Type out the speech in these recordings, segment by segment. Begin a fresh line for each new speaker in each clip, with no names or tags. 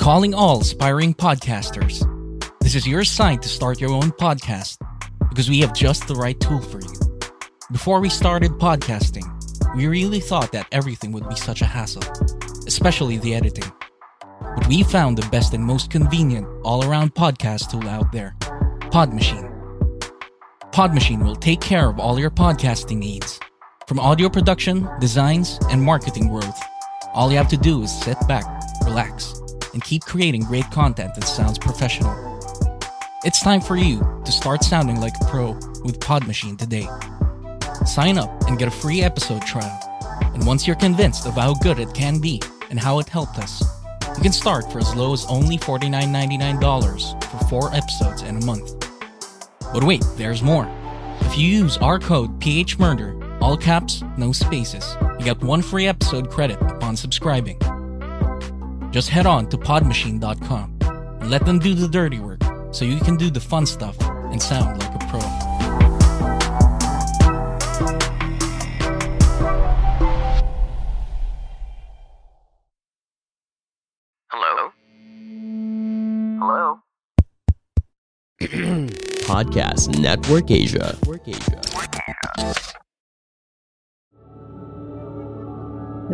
Calling all aspiring podcasters. This is your sign to start your own podcast because we have just the right tool for you. Before we started podcasting, we really thought that everything would be such a hassle, especially the editing. But we found the best and most convenient all around podcast tool out there Podmachine. Podmachine will take care of all your podcasting needs, from audio production, designs, and marketing growth. All you have to do is sit back, relax, and keep creating great content that sounds professional. It's time for you to start sounding like a pro with Podmachine today. Sign up and get a free episode trial. And once you're convinced of how good it can be and how it helped us, you can start for as low as only $49.99 for four episodes in a month. But wait, there's more. If you use our code PHMurder, all caps, no spaces, you get one free episode credit upon subscribing. Just head on to podmachine.com and let them do the dirty work so you can do the fun stuff and sound like a pro.
Hello? Hello?
Podcast Network Asia.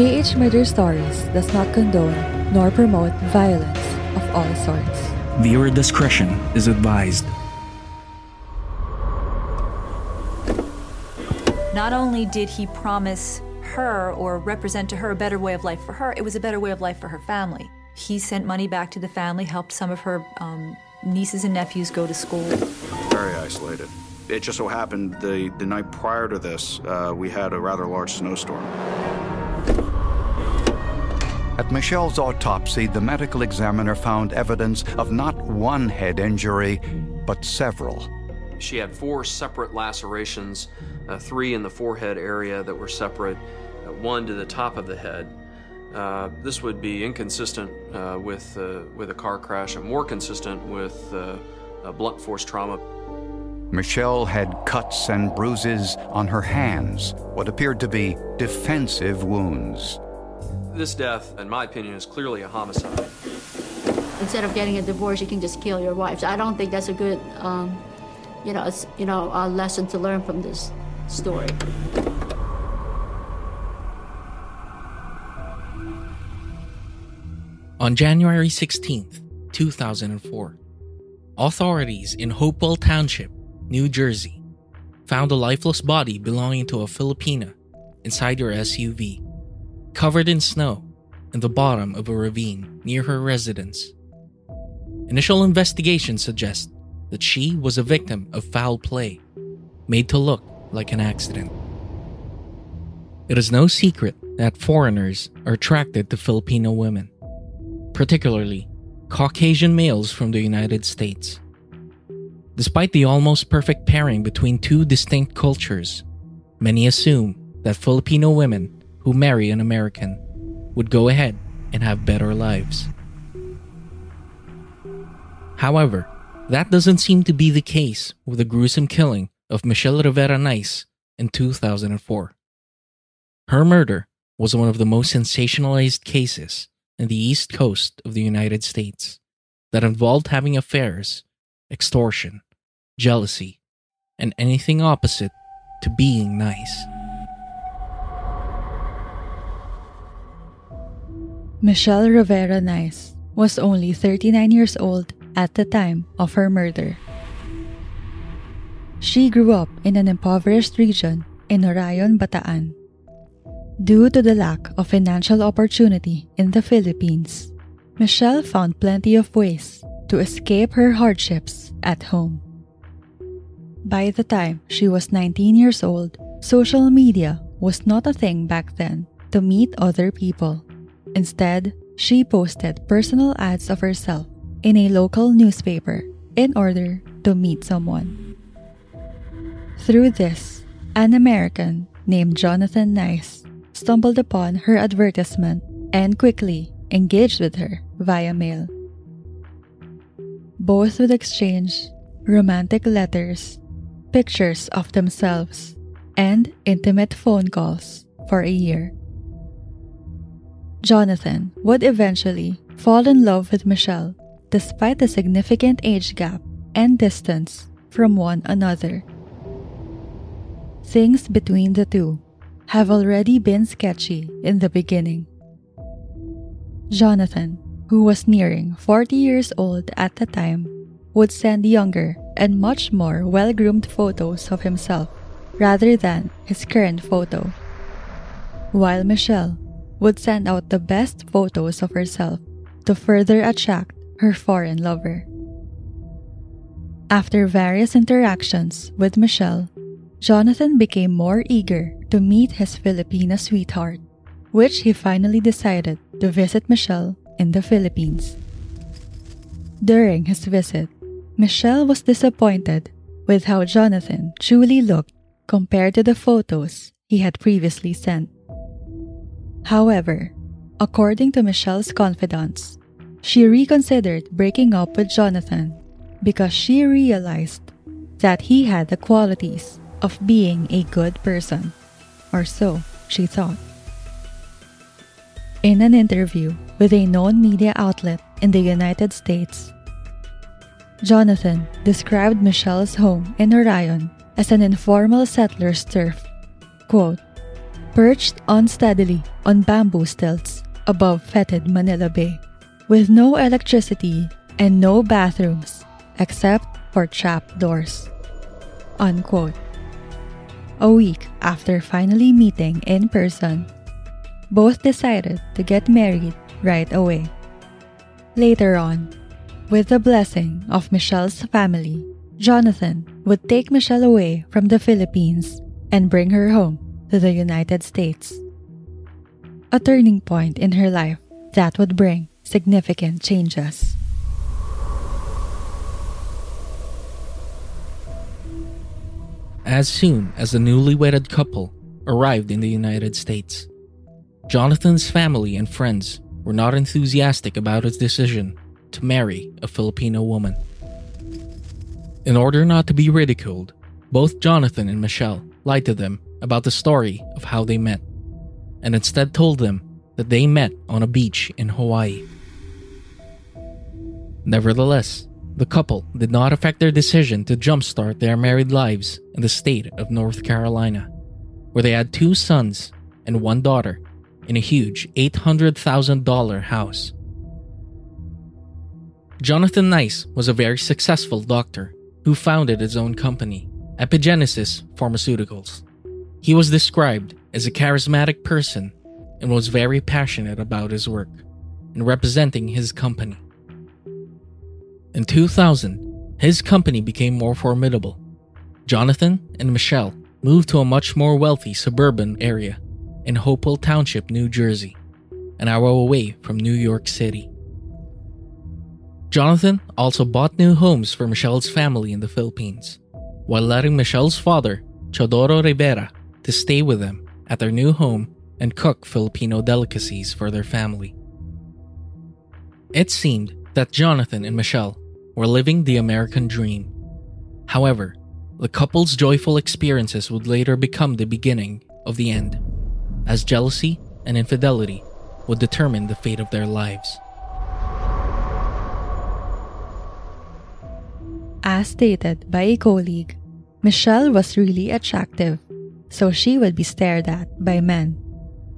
PH Murder Stories does not condone nor promote violence of all sorts.
Viewer discretion is advised.
Not only did he promise her or represent to her a better way of life for her, it was a better way of life for her family. He sent money back to the family, helped some of her um, nieces and nephews go to school.
Very isolated. It just so happened the, the night prior to this, uh, we had a rather large snowstorm.
At Michelle's autopsy, the medical examiner found evidence of not one head injury, but several.
She had four separate lacerations, uh, three in the forehead area that were separate, uh, one to the top of the head. Uh, this would be inconsistent uh, with, uh, with a car crash and more consistent with uh, a blunt force trauma.
Michelle had cuts and bruises on her hands, what appeared to be defensive wounds.
This death, in my opinion, is clearly a homicide.
Instead of getting a divorce, you can just kill your wife. So I don't think that's a good, um, you know, you know, a lesson to learn from this story.
On January 16th, 2004, authorities in Hopewell Township, New Jersey, found a lifeless body belonging to a Filipina inside her SUV, covered in snow in the bottom of a ravine near her residence. Initial investigations suggest that she was a victim of foul play, made to look like an accident. It is no secret that foreigners are attracted to Filipino women, particularly Caucasian males from the United States. Despite the almost perfect pairing between two distinct cultures, many assume that Filipino women who marry an American would go ahead and have better lives. However, that doesn't seem to be the case with the gruesome killing of Michelle Rivera Nyce in 2004. Her murder was one of the most sensationalized cases in the East Coast of the United States that involved having affairs, extortion, jealousy, and anything opposite to being nice.
Michelle Rivera Nyce was only 39 years old at the time of her murder. She grew up in an impoverished region in Orion, Bataan. Due to the lack of financial opportunity in the Philippines, Michelle found plenty of ways to escape her hardships at home. By the time she was 19 years old, social media was not a thing back then to meet other people. Instead, she posted personal ads of herself in a local newspaper in order to meet someone. Through this, an American named Jonathan Nyce stumbled upon her advertisement and quickly engaged with her via mail. Both would exchange romantic letters, pictures of themselves, and intimate phone calls for a year. Jonathan would eventually fall in love with Michelle despite the significant age gap and distance from one another. Things between the two have already been sketchy in the beginning. Jonathan, who was nearing 40 years old at the time, would send younger and much more well groomed photos of himself rather than his current photo. While Michelle would send out the best photos of herself to further attract her foreign lover. After various interactions with Michelle, Jonathan became more eager to meet his Filipina sweetheart, which he finally decided to visit Michelle in the Philippines. During his visit, Michelle was disappointed with how Jonathan truly looked compared to the photos he had previously sent. However, according to Michelle's confidants, she reconsidered breaking up with Jonathan because she realized that he had the qualities of being a good person, or so she thought. In an interview with a known media outlet in the United States, Jonathan described Michelle's home in Orion as an informal settler's turf, quote, perched unsteadily on bamboo stilts above fetid Manila Bay, with no electricity and no bathrooms except for trap doors. Unquote. A week after finally meeting in person, both decided to get married right away. Later on, with the blessing of Michelle's family, Jonathan would take Michelle away from the Philippines and bring her home to the United States. A turning point in her life that would bring significant changes.
As soon as the newly wedded couple arrived in the United States, Jonathan's family and friends were not enthusiastic about his decision to marry a Filipino woman. In order not to be ridiculed, both Jonathan and Michelle lied to them about the story of how they met, and instead told them that they met on a beach in Hawaii. Nevertheless, the couple did not affect their decision to jumpstart their married lives in the state of North Carolina, where they had two sons and one daughter in a huge $800,000 house. Jonathan Nyce was a very successful doctor who founded his own company, Epigenesis Pharmaceuticals. He was described as a charismatic person and was very passionate about his work and representing his company. In 2000, his company became more formidable. Jonathan and Michelle moved to a much more wealthy suburban area in Hopewell Township, New Jersey, an hour away from New York City. Jonathan also bought new homes for Michelle's family in the Philippines, while letting Michelle's father, Teodoro Rivera, to stay with them at their new home and cook Filipino delicacies for their family. It seemed that Jonathan and Michelle were living the American dream. However, the couple's joyful experiences would later become the beginning of the end, as jealousy and infidelity would determine the fate of their lives.
As stated by a colleague, Michelle was really attractive, so she would be stared at by men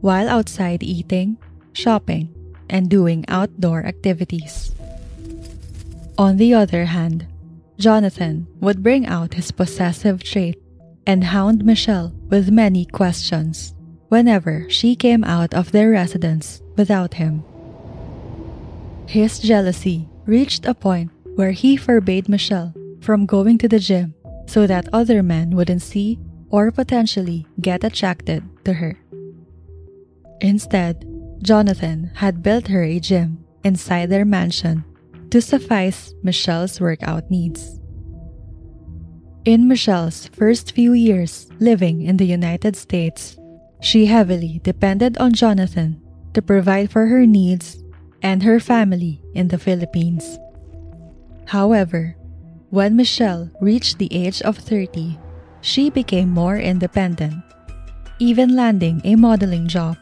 while outside eating, shopping, and doing outdoor activities. On the other hand, Jonathan would bring out his possessive trait and hound Michelle with many questions whenever she came out of their residence without him. His jealousy reached a point where he forbade Michelle from going to the gym so that other men wouldn't see or potentially get attracted to her. Instead, Jonathan had built her a gym inside their mansion to suffice Michelle's workout needs. In Michelle's first few years living in the United States, she heavily depended on Jonathan to provide for her needs and her family in the Philippines. However, when Michelle reached the age of 30, she became more independent, even landing a modeling job,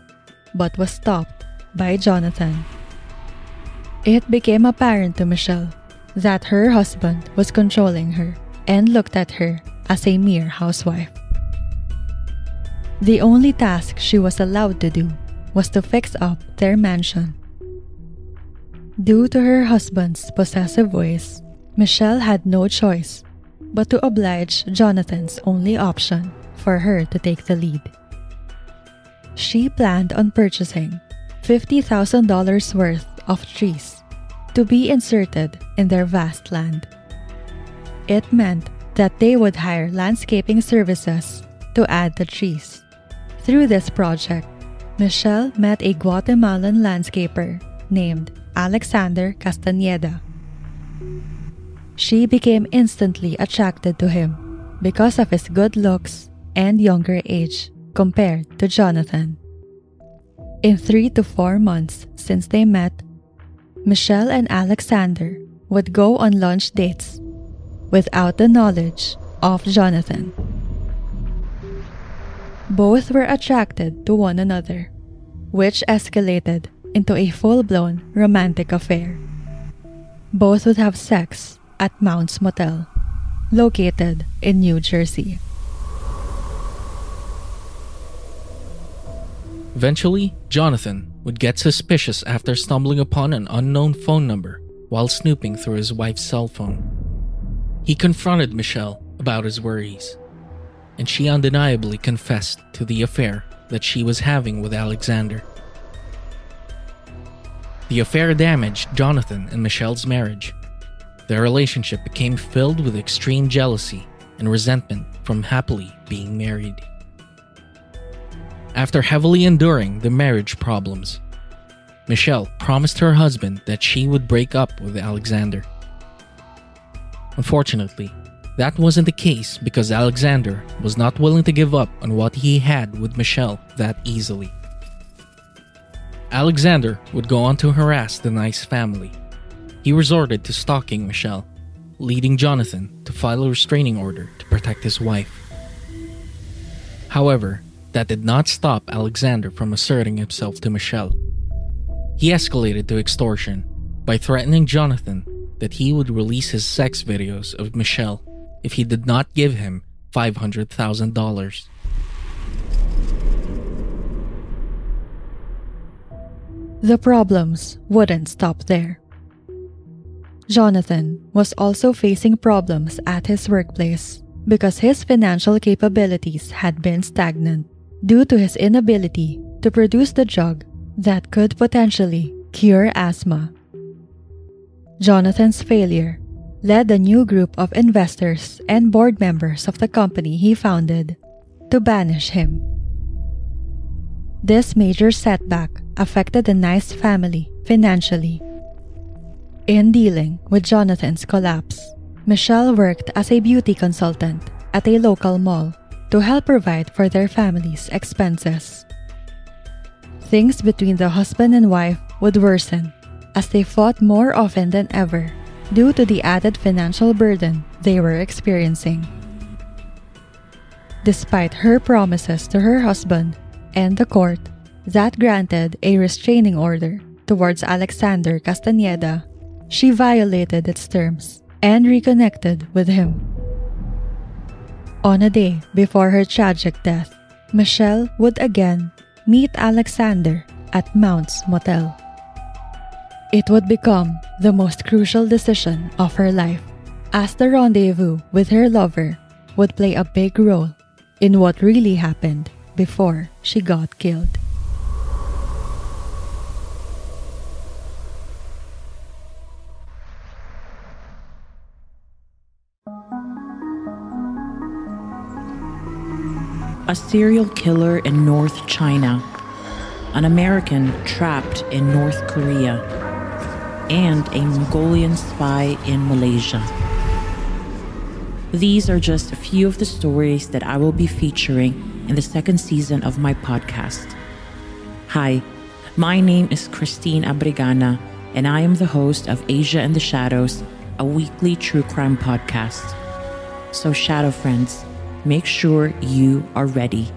but was stopped by Jonathan. It became apparent to Michelle that her husband was controlling her and looked at her as a mere housewife. The only task she was allowed to do was to fix up their mansion. Due to her husband's possessive ways, Michelle had no choice but to oblige Jonathan's only option for her to take the lead. She planned on purchasing $50,000 worth of trees to be inserted in their vast land. It meant that they would hire landscaping services to add the trees. Through this project, Michelle met a Guatemalan landscaper named Alexander Castañeda. She became instantly attracted to him because of his good looks and younger age compared to Jonathan. In three to four months since they met, Michelle and Alexander would go on lunch dates without the knowledge of Jonathan. Both were attracted to one another, which escalated into a full blown romantic affair. Both would have sex at Mounts Motel, located in New Jersey.
Eventually, Jonathan would get suspicious after stumbling upon an unknown phone number while snooping through his wife's cell phone. He confronted Michelle about his worries, and she undeniably confessed to the affair that she was having with Alexander. The affair damaged Jonathan and Michelle's marriage. Their relationship became filled with extreme jealousy and resentment from happily being married. After heavily enduring the marriage problems, Michelle promised her husband that she would break up with Alexander. Unfortunately, that wasn't the case because Alexander was not willing to give up on what he had with Michelle that easily. Alexander would go on to harass the Nyce family. He resorted to stalking Michelle, leading Jonathan to file a restraining order to protect his wife. However, that did not stop Alexander from asserting himself to Michelle. He escalated to extortion by threatening Jonathan that he would release his sex videos of Michelle if he did not give him $500,000.
The problems wouldn't stop there. Jonathan was also facing problems at his workplace because his financial capabilities had been stagnant due to his inability to produce the drug that could potentially cure asthma. Jonathan's failure led a new group of investors and board members of the company he founded to banish him. This major setback affected the Nyce family financially. In dealing with Jonathan's collapse, Michelle worked as a beauty consultant at a local mall to help provide for their family's expenses. Things between the husband and wife would worsen as they fought more often than ever due to the added financial burden they were experiencing. Despite her promises to her husband and the court that granted a restraining order towards Alexander Castañeda, she violated its terms and reconnected with him. On a day before her tragic death, Michelle would again meet Alexander at Mount's Motel. It would become the most crucial decision of her life, as the rendezvous with her lover would play a big role in what really happened before she got killed.
A serial killer in North China, an American trapped in North Korea, and a Mongolian spy in Malaysia. These are just a few of the stories that I will be featuring in the second season of my podcast. Hi, my name is Christine Abrigana, and I am the host of Asia in the Shadows, a weekly true crime podcast. So, Shadow Friends, make sure you are ready.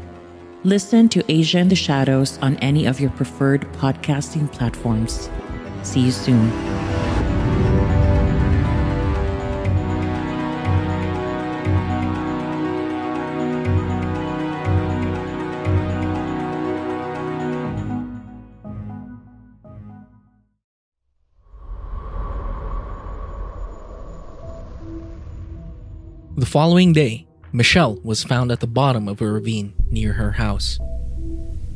Listen to Asia in the Shadows on any of your preferred podcasting platforms. See you soon.
The following day, Michelle was found at the bottom of a ravine near her house.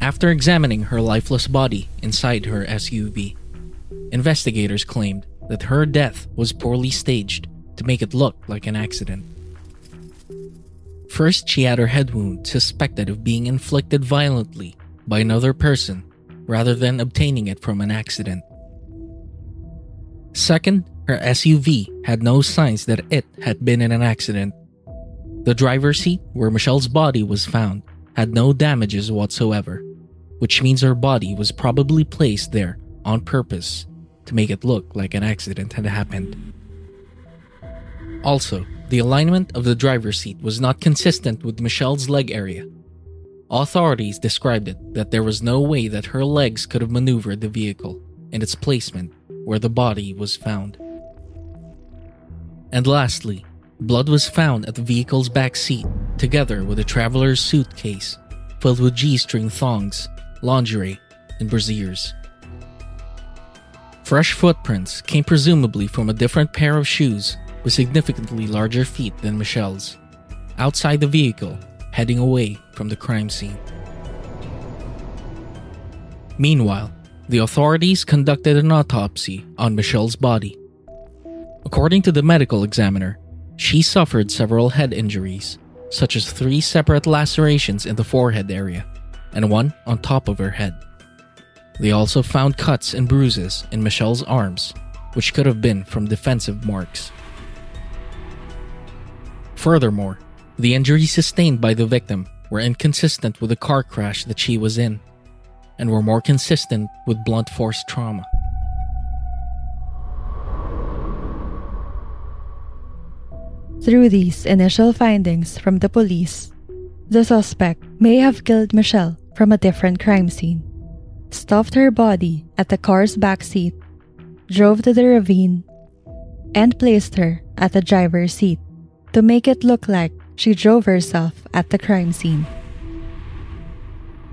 After examining her lifeless body inside her SUV, investigators claimed that her death was poorly staged to make it look like an accident. First, she had her head wound suspected of being inflicted violently by another person rather than obtaining it from an accident. Second, her SUV had no signs that it had been in an accident. The driver's seat, where Michelle's body was found, had no damages whatsoever, which means her body was probably placed there on purpose to make it look like an accident had happened. Also, the alignment of the driver's seat was not consistent with Michelle's leg area. Authorities described it that there was no way that her legs could have maneuvered the vehicle in its placement where the body was found. And lastly, blood was found at the vehicle's back seat, together with a traveler's suitcase filled with G string thongs, lingerie, and brasiers. Fresh footprints came presumably from a different pair of shoes with significantly larger feet than Michelle's, outside the vehicle, heading away from the crime scene. Meanwhile, the authorities conducted an autopsy on Michelle's body. According to the medical examiner, she suffered several head injuries, such as three separate lacerations in the forehead area and one on top of her head. They also found cuts and bruises in Michelle's arms, which could have been from defensive marks. Furthermore, the injuries sustained by the victim were inconsistent with the car crash that she was in, and were more consistent with blunt force trauma.
Through these initial findings from the police, the suspect may have killed Michelle from a different crime scene, stuffed her body at the car's back seat, drove to the ravine, and placed her at the driver's seat to make it look like she drove herself at the crime scene.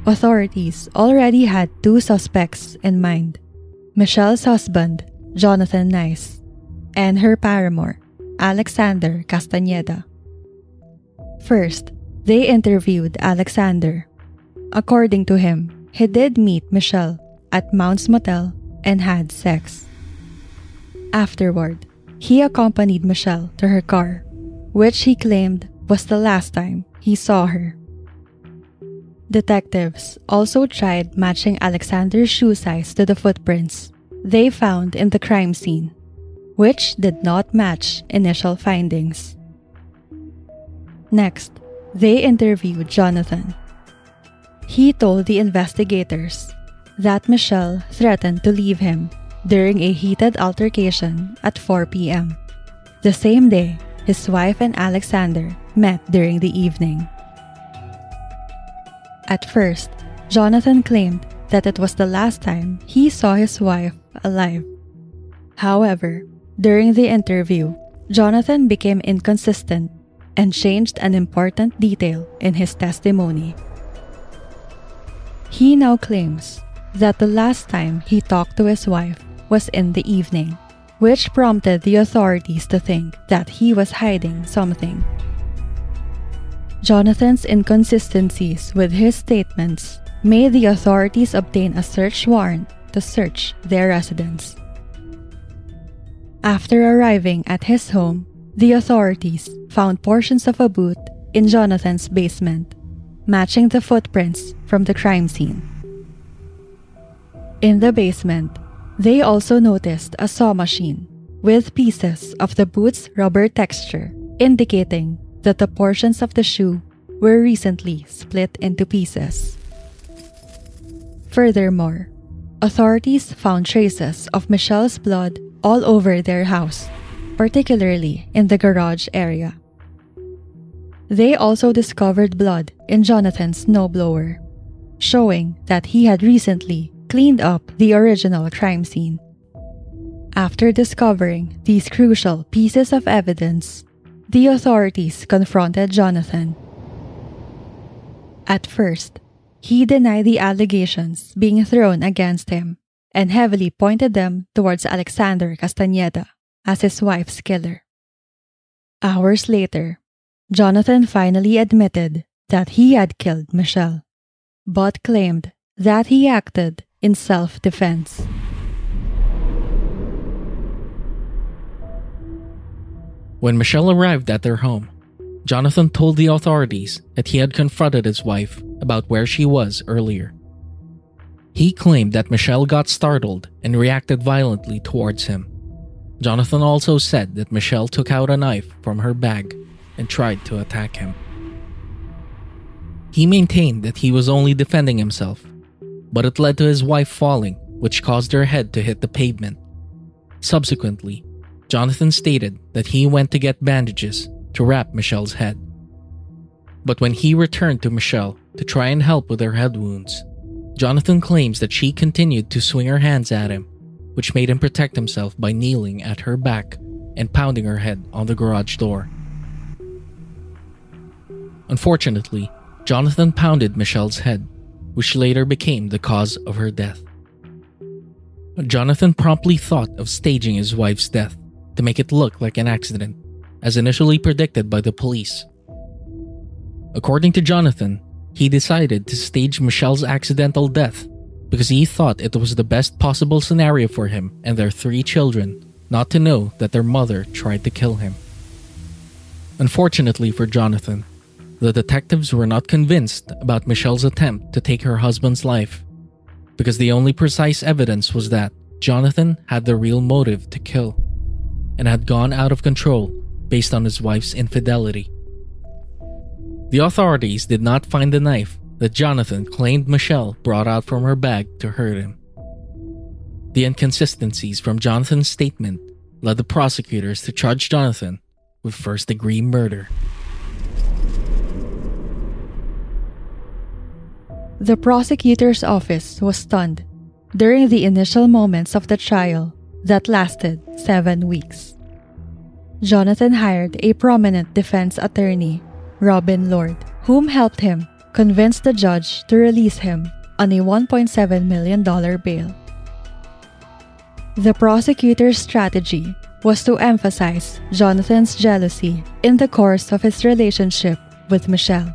Authorities already had two suspects in mind Michelle's husband, Jonathan Nyce, and her paramour, Alexander Castañeda. First, they interviewed Alexander. According to him, he did meet Michelle at Mount's Motel and had sex. Afterward, he accompanied Michelle to her car, which he claimed was the last time he saw her. Detectives also tried matching Alexander's shoe size to the footprints they found in the crime scene, which did not match initial findings. Next, they interviewed Jonathan. He told the investigators that Michelle threatened to leave him during a heated altercation at 4 p.m. The same day, his wife and Alexander met during the evening. At first, Jonathan claimed that it was the last time he saw his wife alive. However, during the interview, Jonathan became inconsistent and changed an important detail in his testimony. He now claims that the last time he talked to his wife was in the evening, which prompted the authorities to think that he was hiding something. Jonathan's inconsistencies with his statements made the authorities obtain a search warrant to search their residence. After arriving at his home, the authorities found portions of a boot in Jonathan's basement, matching the footprints from the crime scene. In the basement, they also noticed a saw machine with pieces of the boot's rubber texture, indicating that the portions of the shoe were recently split into pieces. Furthermore, authorities found traces of Michelle's blood all over their house, particularly in the garage area. They also discovered blood in Jonathan's snowblower, showing that he had recently cleaned up the original crime scene. After discovering these crucial pieces of evidence, the authorities confronted Jonathan. At first, he denied the allegations being thrown against him and heavily pointed them towards Alexander Castañeda as his wife's killer. Hours later, Jonathan finally admitted that he had killed Michelle, but claimed that he acted in self defense.
When Michelle arrived at their home, Jonathan told the authorities that he had confronted his wife about where she was earlier. He claimed that Michelle got startled and reacted violently towards him. Jonathan also said that Michelle took out a knife from her bag and tried to attack him. He maintained that he was only defending himself, but it led to his wife falling, which caused her head to hit the pavement. Subsequently, Jonathan stated that he went to get bandages to wrap Michelle's head. But when he returned to Michelle to try and help with her head wounds, Jonathan claims that she continued to swing her hands at him, which made him protect himself by kneeling at her back and pounding her head on the garage door. Unfortunately, Jonathan pounded Michelle's head, which later became the cause of her death. Jonathan promptly thought of staging his wife's death to make it look like an accident as initially predicted by the police. According to Jonathan, he decided to stage Michelle's accidental death because he thought it was the best possible scenario for him and their three children not to know that their mother tried to kill him. Unfortunately for Jonathan, the detectives were not convinced about Michelle's attempt to take her husband's life because the only precise evidence was that Jonathan had the real motive to kill and had gone out of control based on his wife's infidelity. The authorities did not find the knife that Jonathan claimed Michelle brought out from her bag to hurt him. The inconsistencies from Jonathan's statement led the prosecutors to charge Jonathan with first degree murder.
The prosecutor's office was stunned during the initial moments of the trial that lasted seven weeks. Jonathan hired a prominent defense attorney, Robin Lord, whom helped him convince the judge to release him on a $1.7 million bail. The prosecutor's strategy was to emphasize Jonathan's jealousy in the course of his relationship with Michelle.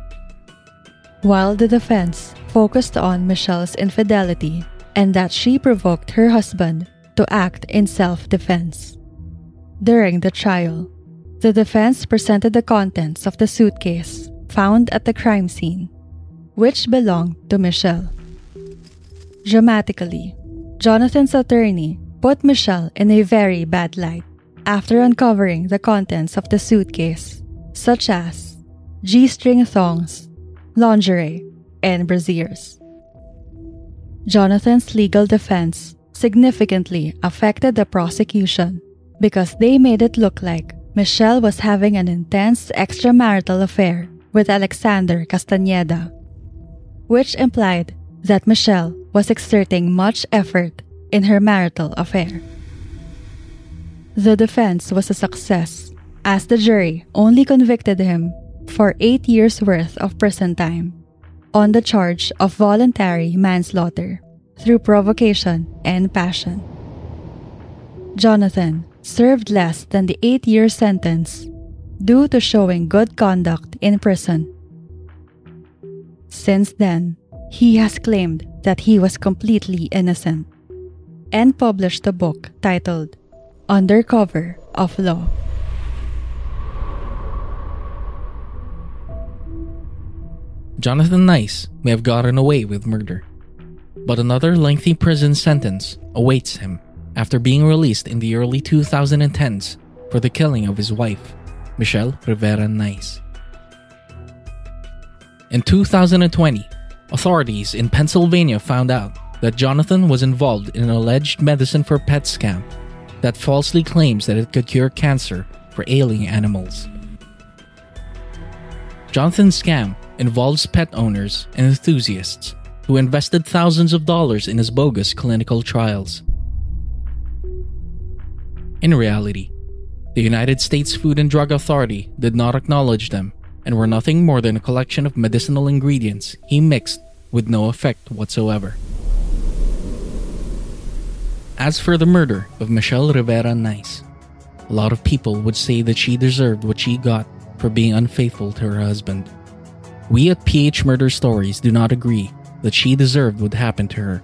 While the defense focused on Michelle's infidelity and that she provoked her husband to act in self defense. During the trial, the defense presented the contents of the suitcase found at the crime scene, which belonged to Michelle. Dramatically, Jonathan's attorney put Michelle in a very bad light after uncovering the contents of the suitcase, such as G string thongs, lingerie, and brassieres. Jonathan's legal defense significantly affected the prosecution because they made it look like Michelle was having an intense extramarital affair with Alexander Castañeda, which implied that Michelle was exerting much effort in her marital affair. The defense was a success, as the jury only convicted him for eight years' worth of prison time on the charge of voluntary manslaughter through provocation and passion. Jonathan served less than the eight year sentence due to showing good conduct in prison. Since then, he has claimed that he was completely innocent and published a book titled Undercover of Law.
Jonathan Nyce may have gotten away with murder, but another lengthy prison sentence awaits him after being released in the early 2010s for the killing of his wife, Michelle Rivera Nyce. In 2020, authorities in Pennsylvania found out that Jonathan was involved in an alleged medicine for pets scam that falsely claims that it could cure cancer for ailing animals. Jonathan's scam involves pet owners and enthusiasts who invested thousands of dollars in his bogus clinical trials. In reality, the United States Food and Drug Authority did not acknowledge them and were nothing more than a collection of medicinal ingredients he mixed with no effect whatsoever. As for the murder of Michelle Rivera Nyce, a lot of people would say that she deserved what she got for being unfaithful to her husband. We at PH Murder Stories do not agree that she deserved what happened to her.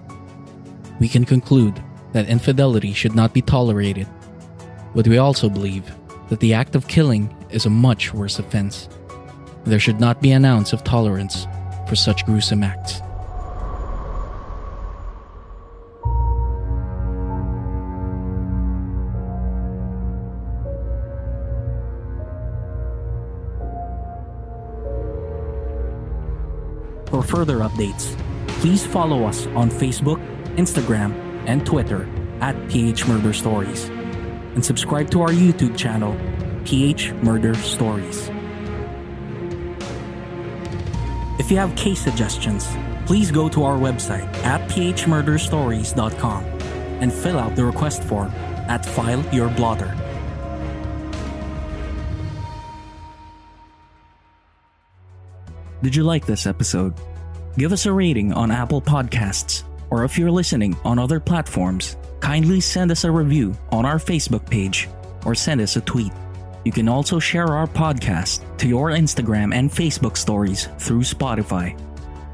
We can conclude that infidelity should not be tolerated, but we also believe that the act of killing is a much worse offense. There should not be an ounce of tolerance for such gruesome acts.
For further updates, please follow us on Facebook, Instagram, and Twitter at PH Murder Stories. And subscribe to our YouTube channel, PH Murder Stories. If you have case suggestions, please go to our website at phmurderstories.com and fill out the request form at File Your Blotter. Did you like this episode? Give us a rating on Apple Podcasts, or if you're listening on other platforms, kindly send us a review on our Facebook page or send us a tweet. You can also share our podcast to your Instagram and Facebook stories through Spotify.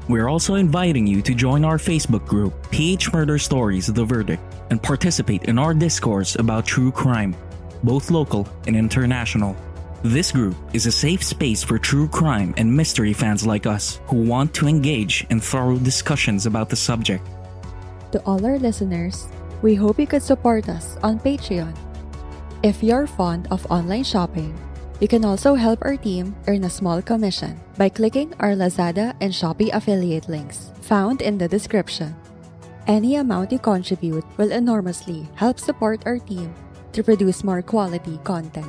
We're also inviting you to join our Facebook group, PH Murder Stories The Verdict, and participate in our discourse about true crime, both local and international. This group is a safe space for true crime and mystery fans like us who want to engage in thorough discussions about the subject.
To all our listeners, we hope you could support us on Patreon. If you're fond of online shopping, you can also help our team earn a small commission by clicking our Lazada and Shopee affiliate links found in the description. Any amount you contribute will enormously help support our team to produce more quality content.